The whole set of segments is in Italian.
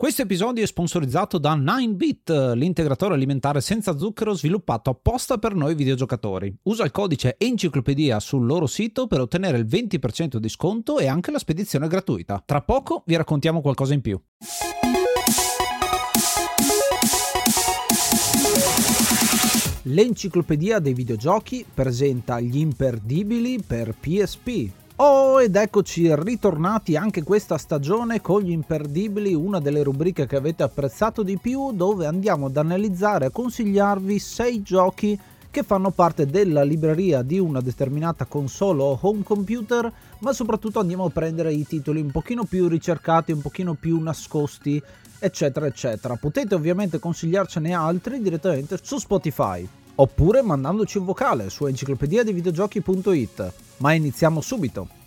Questo episodio è sponsorizzato da 9bit, l'integratore alimentare senza zucchero sviluppato apposta per noi videogiocatori. Usa il codice enciclopedia sul loro sito per ottenere il 20% di sconto e anche la spedizione gratuita. Tra poco vi raccontiamo qualcosa in più. L'enciclopedia dei videogiochi presenta gli imperdibili per PSP. Oh, ed eccoci ritornati anche questa stagione con gli imperdibili, una delle rubriche che avete apprezzato di più, dove andiamo ad analizzare e consigliarvi 6 giochi che fanno parte della libreria di una determinata console o home computer, ma soprattutto andiamo a prendere i titoli un pochino più ricercati, un pochino più nascosti, eccetera, eccetera. Potete ovviamente consigliarcene altri direttamente su Spotify oppure mandandoci un vocale su enciclopedia dei videogiochi.it. Ma iniziamo subito.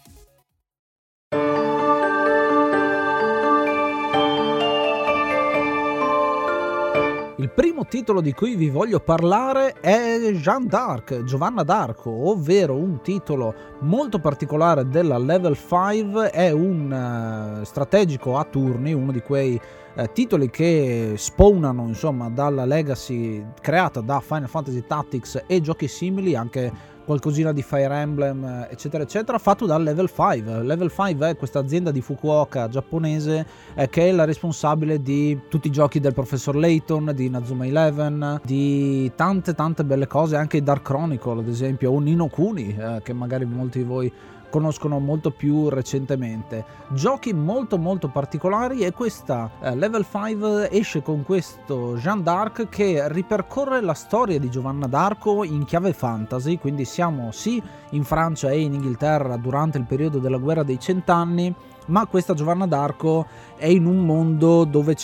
Il primo titolo di cui vi voglio parlare è Jeanne d'Arc, Giovanna d'Arco, ovvero un titolo molto particolare della Level 5, è un uh, strategico a turni, uno di quei uh, titoli che spawnano insomma dalla legacy creata da Final Fantasy Tactics e giochi simili, anche qualcosina di Fire Emblem, eccetera, eccetera, fatto da Level 5. Level 5 è questa azienda di Fukuoka giapponese eh, che è la responsabile di tutti i giochi del professor Layton, di Nazuma Eleven, di tante tante belle cose, anche Dark Chronicle ad esempio, o Nino Kuni, eh, che magari molti di voi conoscono molto più recentemente. Giochi molto molto particolari e questa eh, Level 5 esce con questo Jeanne d'Arc che ripercorre la storia di Giovanna d'Arco in chiave fantasy, quindi siamo sì in Francia e in Inghilterra durante il periodo della guerra dei cent'anni, ma questa Giovanna d'Arco è in un mondo dove,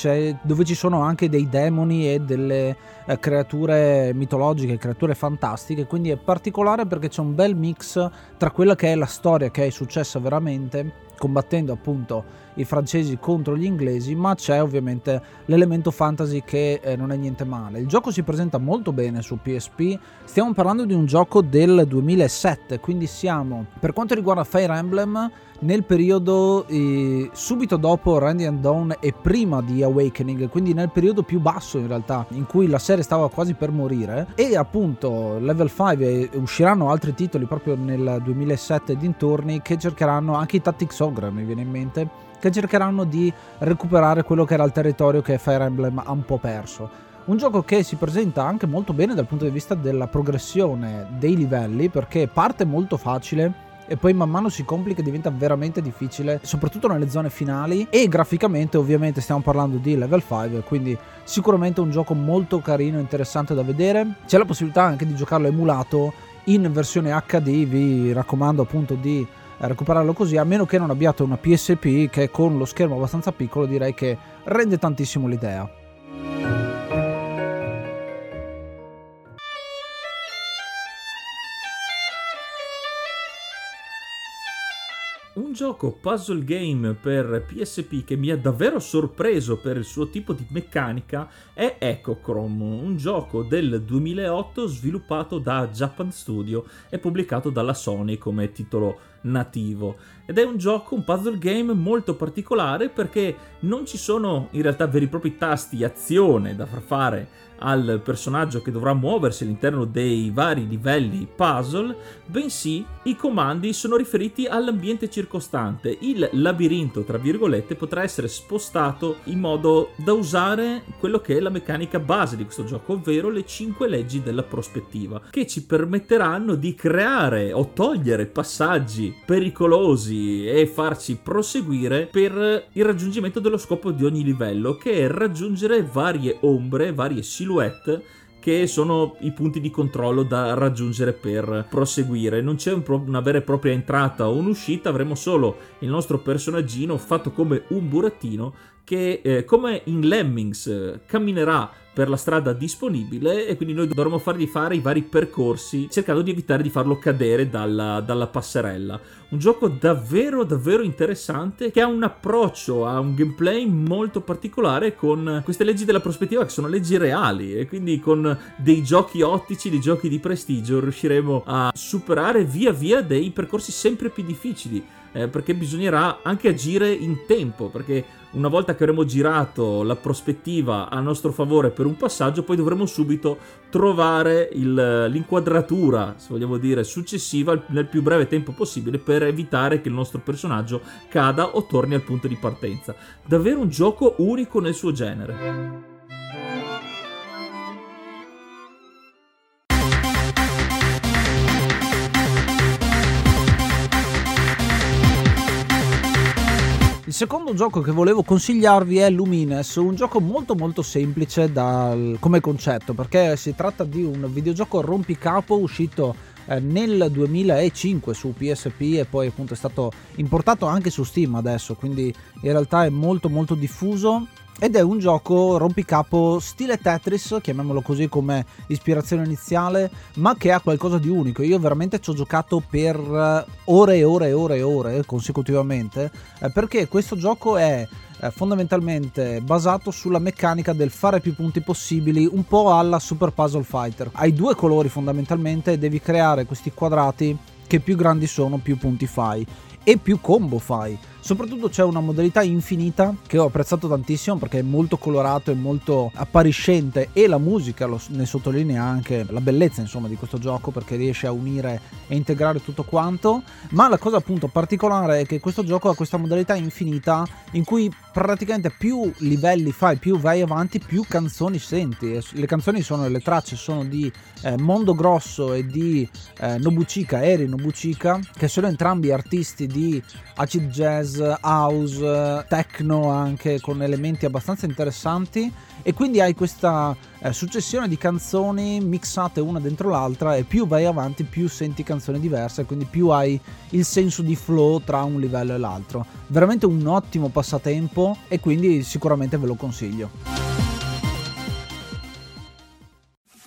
dove ci sono anche dei demoni e delle eh, creature mitologiche, creature fantastiche, quindi è particolare perché c'è un bel mix tra quella che è la storia che è successa veramente combattendo appunto i francesi contro gli inglesi, ma c'è ovviamente l'elemento fantasy che eh, non è niente male. Il gioco si presenta molto bene su PSP, stiamo parlando di un gioco del 2007, quindi siamo per quanto riguarda Fire Emblem nel periodo eh, subito dopo Randy and Dawn e prima di Awakening, quindi nel periodo più basso in realtà, in cui la serie stava quasi per morire. E appunto Level 5 e usciranno altri titoli proprio nel 2007 dintorni che cercheranno anche i Tactics Ogre mi viene in mente che cercheranno di recuperare quello che era il territorio che Fire Emblem ha un po' perso. Un gioco che si presenta anche molto bene dal punto di vista della progressione dei livelli perché parte molto facile e poi man mano si complica e diventa veramente difficile, soprattutto nelle zone finali e graficamente ovviamente stiamo parlando di level 5, quindi sicuramente un gioco molto carino e interessante da vedere. C'è la possibilità anche di giocarlo emulato in versione HD, vi raccomando appunto di recuperarlo così, a meno che non abbiate una PSP che con lo schermo abbastanza piccolo direi che rende tantissimo l'idea. Un gioco puzzle game per PSP che mi ha davvero sorpreso per il suo tipo di meccanica è Echochrome, un gioco del 2008 sviluppato da Japan Studio e pubblicato dalla Sony come titolo nativo. Ed è un gioco, un puzzle game molto particolare perché non ci sono in realtà veri e propri tasti azione da far fare al personaggio che dovrà muoversi all'interno dei vari livelli puzzle, bensì i comandi sono riferiti all'ambiente circostante. Il labirinto, tra virgolette, potrà essere spostato in modo da usare quello che è la meccanica base di questo gioco, ovvero le 5 leggi della prospettiva, che ci permetteranno di creare o togliere passaggi pericolosi e farci proseguire per il raggiungimento dello scopo di ogni livello, che è raggiungere varie ombre, varie silhouette che sono i punti di controllo da raggiungere per proseguire. Non c'è un pro- una vera e propria entrata o un'uscita, avremo solo il nostro personaggino fatto come un burattino che eh, come in Lemmings camminerà per la strada disponibile e quindi noi dovremo fargli fare i vari percorsi cercando di evitare di farlo cadere dalla, dalla passerella. Un gioco davvero davvero interessante che ha un approccio, ha un gameplay molto particolare con queste leggi della prospettiva che sono leggi reali e quindi con dei giochi ottici, dei giochi di prestigio riusciremo a superare via via dei percorsi sempre più difficili eh, perché bisognerà anche agire in tempo, perché una volta che avremo girato la prospettiva a nostro favore per un passaggio, poi dovremo subito trovare il, l'inquadratura, se vogliamo dire, successiva nel più breve tempo possibile per evitare che il nostro personaggio cada o torni al punto di partenza. Davvero un gioco unico nel suo genere. Secondo gioco che volevo consigliarvi è Lumines, un gioco molto molto semplice dal, come concetto perché si tratta di un videogioco rompicapo uscito eh, nel 2005 su PSP e poi appunto è stato importato anche su Steam adesso, quindi in realtà è molto molto diffuso ed è un gioco rompicapo stile Tetris, chiamiamolo così come ispirazione iniziale, ma che ha qualcosa di unico. Io veramente ci ho giocato per eh, ore e ore e ore e ore consecutivamente, eh, perché questo gioco è eh, fondamentalmente basato sulla meccanica del fare più punti possibili, un po' alla Super Puzzle Fighter. Hai due colori fondamentalmente e devi creare questi quadrati che più grandi sono più punti fai e più combo fai. Soprattutto c'è una modalità infinita che ho apprezzato tantissimo perché è molto colorato e molto appariscente e la musica lo, ne sottolinea anche la bellezza insomma di questo gioco perché riesce a unire e integrare tutto quanto. Ma la cosa appunto particolare è che questo gioco ha questa modalità infinita in cui praticamente più livelli fai, più vai avanti, più canzoni senti. Le canzoni sono le tracce sono di eh, Mondo Grosso e di eh, Nobuchika, Eri Nobuchika, che sono entrambi artisti di acid jazz jazz, house, techno anche con elementi abbastanza interessanti. E quindi hai questa eh, successione di canzoni mixate una dentro l'altra e più vai avanti più senti canzoni diverse quindi più hai il senso di flow tra un livello e l'altro. Veramente un ottimo passatempo e quindi sicuramente ve lo consiglio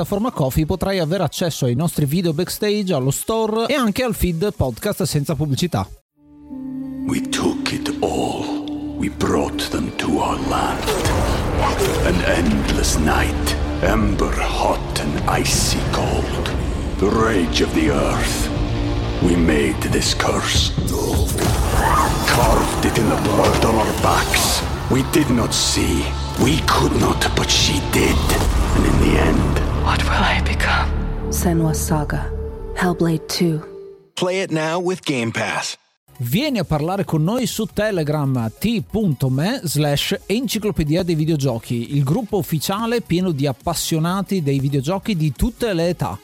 piattaforma Coffee potrai avere accesso ai nostri video backstage, allo store e anche al feed podcast senza pubblicità. We took it all. We brought them to our land. An endless night, ember hot and icy cold. The rage of the earth. We made this curse. Carved it in the blood on our backs. We did not see. We could not, but she did. And in the end, What will I become? Senwa Saga. Hellblade 2. Play it now with Game Pass. Vieni a parlare con noi su Telegram t.me slash enciclopedia dei videogiochi, il gruppo ufficiale pieno di appassionati dei videogiochi di tutte le età.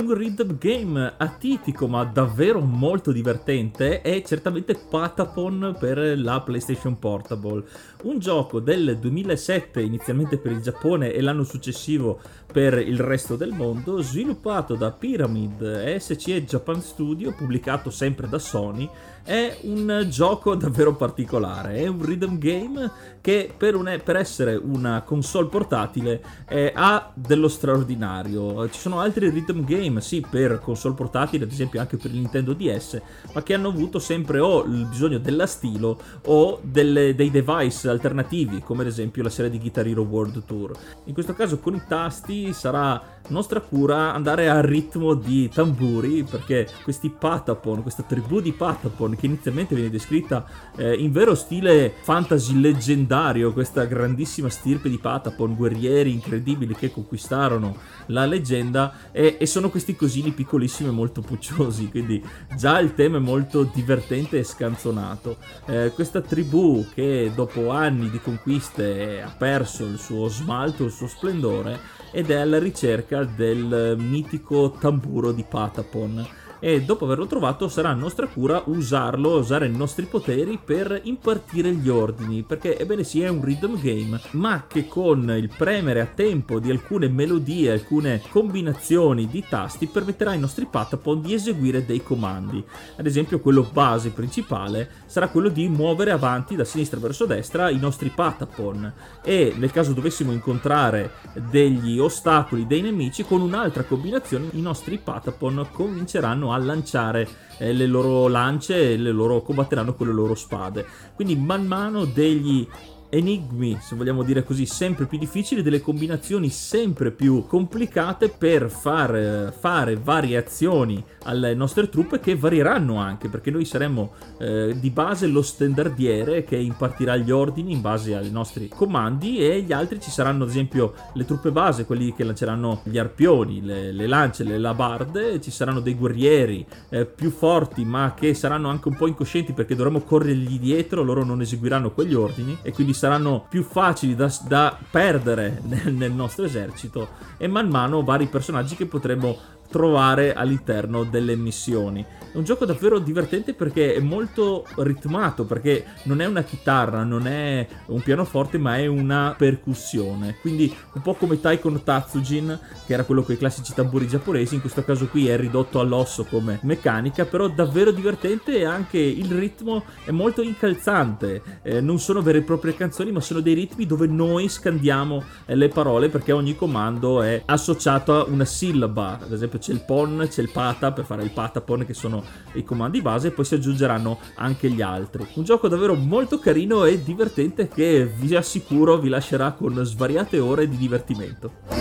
Un rhythm game atipico ma davvero molto divertente è certamente Patapon per la PlayStation Portable, un gioco del 2007 inizialmente per il Giappone e l'anno successivo per il resto del mondo, sviluppato da Pyramid SCE Japan Studio, pubblicato sempre da Sony è un gioco davvero particolare, è un rhythm game che per, un, per essere una console portatile eh, ha dello straordinario. Ci sono altri rhythm game, sì, per console portatile, ad esempio anche per il Nintendo DS, ma che hanno avuto sempre o il bisogno della stilo o delle, dei device alternativi, come ad esempio la serie di Guitar Hero World Tour. In questo caso con i tasti sarà nostra cura andare a ritmo di tamburi perché questi Patapon, questa tribù di Patapon che inizialmente viene descritta eh, in vero stile fantasy leggendario, questa grandissima stirpe di Patapon, guerrieri incredibili che conquistarono la leggenda e, e sono questi cosini piccolissimi e molto pucciosi, quindi già il tema è molto divertente e scanzonato. Eh, questa tribù che dopo anni di conquiste ha perso il suo smalto, il suo splendore ed è alla ricerca del mitico tamburo di Patapon e dopo averlo trovato sarà nostra cura usarlo, usare i nostri poteri per impartire gli ordini, perché ebbene sì è un rhythm game, ma che con il premere a tempo di alcune melodie, alcune combinazioni di tasti permetterà ai nostri Patapon di eseguire dei comandi. Ad esempio quello base principale sarà quello di muovere avanti da sinistra verso destra i nostri Patapon e nel caso dovessimo incontrare degli ostacoli, dei nemici, con un'altra combinazione i nostri Patapon cominceranno a lanciare eh, le loro lance e le loro combatteranno con le loro spade. Quindi man mano degli enigmi, se vogliamo dire così, sempre più difficili, delle combinazioni sempre più complicate per far fare varie azioni alle nostre truppe che varieranno anche, perché noi saremo eh, di base lo standardiere che impartirà gli ordini in base ai nostri comandi e gli altri ci saranno ad esempio le truppe base, quelli che lanceranno gli arpioni, le, le lance, le labarde, ci saranno dei guerrieri eh, più forti ma che saranno anche un po' incoscienti perché dovremo corrergli dietro, loro non eseguiranno quegli ordini e quindi saranno più facili da, da perdere nel, nel nostro esercito e man mano vari personaggi che potremo trovare all'interno delle missioni. Un gioco davvero divertente perché è molto ritmato, perché non è una chitarra, non è un pianoforte, ma è una percussione. Quindi un po' come Taikon Tatsujin, che era quello con i classici tamburi giapponesi, in questo caso qui è ridotto all'osso come meccanica, però davvero divertente e anche il ritmo è molto incalzante. Eh, non sono vere e proprie canzoni, ma sono dei ritmi dove noi scandiamo eh, le parole perché ogni comando è associato a una sillaba. Ad esempio c'è il pon, c'è il pata per fare il patapon che sono i comandi base e poi si aggiungeranno anche gli altri. Un gioco davvero molto carino e divertente che vi assicuro vi lascerà con svariate ore di divertimento.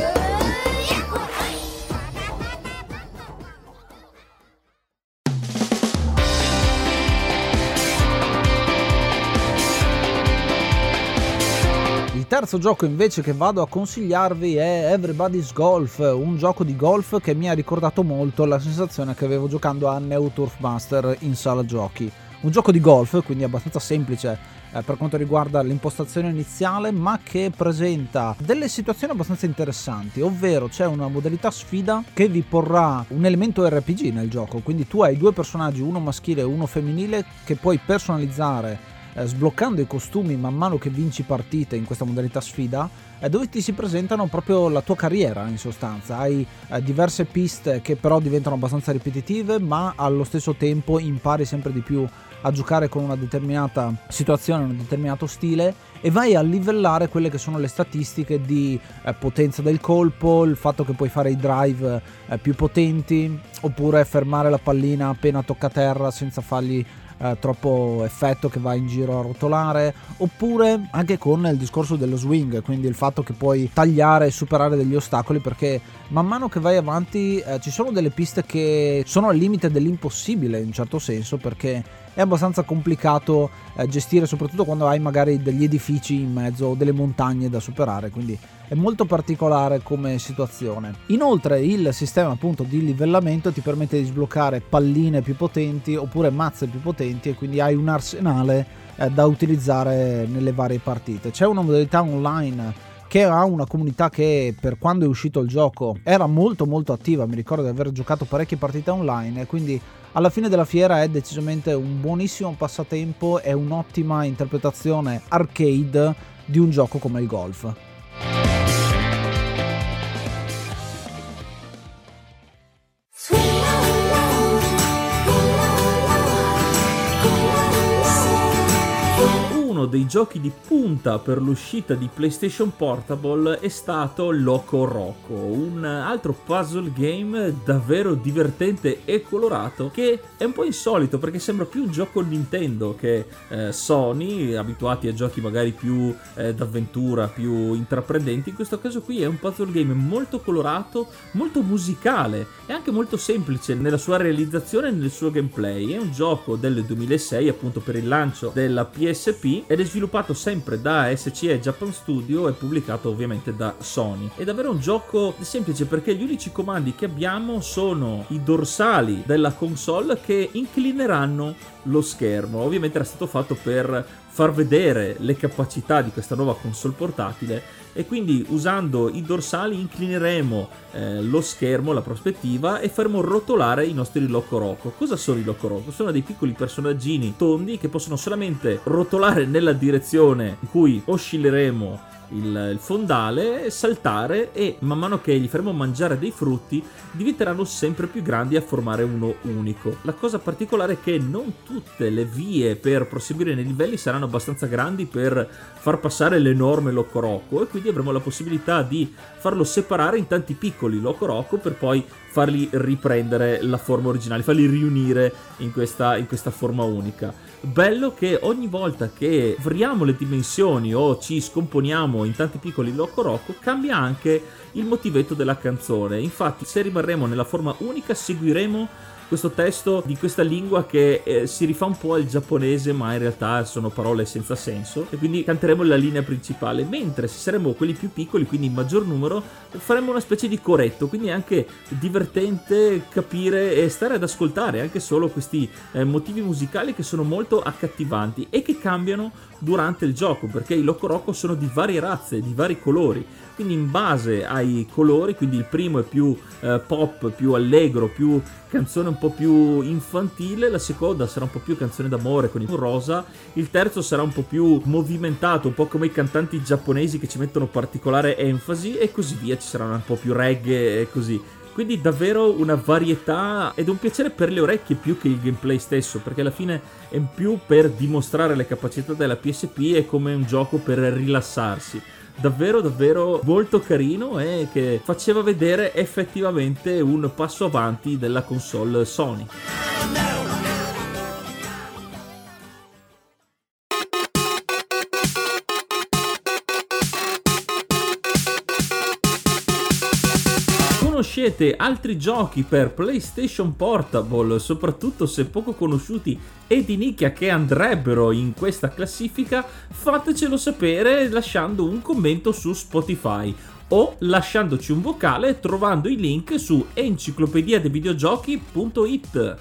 Terzo gioco invece che vado a consigliarvi è Everybody's Golf, un gioco di golf che mi ha ricordato molto la sensazione che avevo giocando a Neo Turf Master in sala giochi. Un gioco di golf, quindi abbastanza semplice eh, per quanto riguarda l'impostazione iniziale, ma che presenta delle situazioni abbastanza interessanti, ovvero c'è una modalità sfida che vi porrà un elemento RPG nel gioco, quindi tu hai due personaggi, uno maschile e uno femminile, che puoi personalizzare eh, sbloccando i costumi man mano che vinci partite in questa modalità sfida, eh, dove ti si presentano proprio la tua carriera in sostanza. Hai eh, diverse piste che però diventano abbastanza ripetitive, ma allo stesso tempo impari sempre di più a giocare con una determinata situazione, un determinato stile e vai a livellare quelle che sono le statistiche di eh, potenza del colpo, il fatto che puoi fare i drive eh, più potenti oppure fermare la pallina appena tocca terra senza fargli eh, troppo effetto che va in giro a rotolare, oppure anche con il discorso dello swing, quindi il fatto che puoi tagliare e superare degli ostacoli perché man mano che vai avanti eh, ci sono delle piste che sono al limite dell'impossibile in un certo senso perché è abbastanza complicato eh, gestire soprattutto quando hai magari degli edifici in mezzo o delle montagne da superare, quindi è molto particolare come situazione. Inoltre il sistema appunto di livellamento ti permette di sbloccare palline più potenti oppure mazze più potenti e quindi hai un arsenale eh, da utilizzare nelle varie partite. C'è una modalità online che ha una comunità che per quando è uscito il gioco era molto molto attiva, mi ricordo di aver giocato parecchie partite online e quindi alla fine della fiera è decisamente un buonissimo passatempo e un'ottima interpretazione arcade di un gioco come il golf. Dei giochi di punta per l'uscita di PlayStation Portable è stato Loco Roco, un altro puzzle game davvero divertente e colorato che è un po' insolito perché sembra più un gioco Nintendo che eh, Sony, abituati a giochi magari più eh, d'avventura, più intraprendenti. In questo caso qui è un puzzle game molto colorato, molto musicale e anche molto semplice nella sua realizzazione e nel suo gameplay. È un gioco del 2006 appunto per il lancio della PSP ed è sviluppato sempre da SCE Japan Studio e pubblicato ovviamente da Sony. È davvero un gioco semplice perché gli unici comandi che abbiamo sono i dorsali della console che inclineranno lo schermo. Ovviamente era stato fatto per far vedere le capacità di questa nuova console portatile e quindi usando i dorsali inclineremo eh, lo schermo, la prospettiva e faremo rotolare i nostri Locoroco. Cosa sono i Locoroco? Sono dei piccoli personaggini tondi che possono solamente rotolare nella direzione in cui oscilleremo il, il, fondale, saltare e man mano che gli faremo mangiare dei frutti diventeranno sempre più grandi a formare uno unico. La cosa particolare è che non tutte le vie per proseguire nei livelli saranno abbastanza grandi per far passare l'enorme Locoroco e quindi avremo la possibilità di farlo separare in tanti piccoli Locoroco per poi farli riprendere la forma originale, farli riunire in questa, in questa forma unica. Bello che ogni volta che variamo le dimensioni o ci scomponiamo in tanti piccoli Loco Roco cambia anche il motivetto della canzone. Infatti, se rimarremo nella forma unica, seguiremo questo testo di questa lingua che eh, si rifà un po' al giapponese, ma in realtà sono parole senza senso. E quindi canteremo la linea principale. Mentre se saremo quelli più piccoli, quindi in maggior numero, faremo una specie di coretto. Quindi è anche divertente capire e stare ad ascoltare anche solo questi eh, motivi musicali che sono molto accattivanti e che cambiano durante il gioco perché i Loco Roco sono di varie razze, di vari colori quindi in base ai colori, quindi il primo è più eh, pop, più allegro, più canzone un po' più infantile, la seconda sarà un po' più canzone d'amore con il rosa, il terzo sarà un po' più movimentato, un po' come i cantanti giapponesi che ci mettono particolare enfasi e così via, ci saranno un po' più reggae e così. Quindi davvero una varietà ed un piacere per le orecchie più che il gameplay stesso, perché alla fine è più per dimostrare le capacità della PSP e come un gioco per rilassarsi davvero davvero molto carino e che faceva vedere effettivamente un passo avanti della console Sony. Conoscete altri giochi per PlayStation Portable, soprattutto se poco conosciuti e di nicchia che andrebbero in questa classifica, fatecelo sapere lasciando un commento su Spotify o lasciandoci un vocale trovando i link su enciclopedia dei videogiochi.it.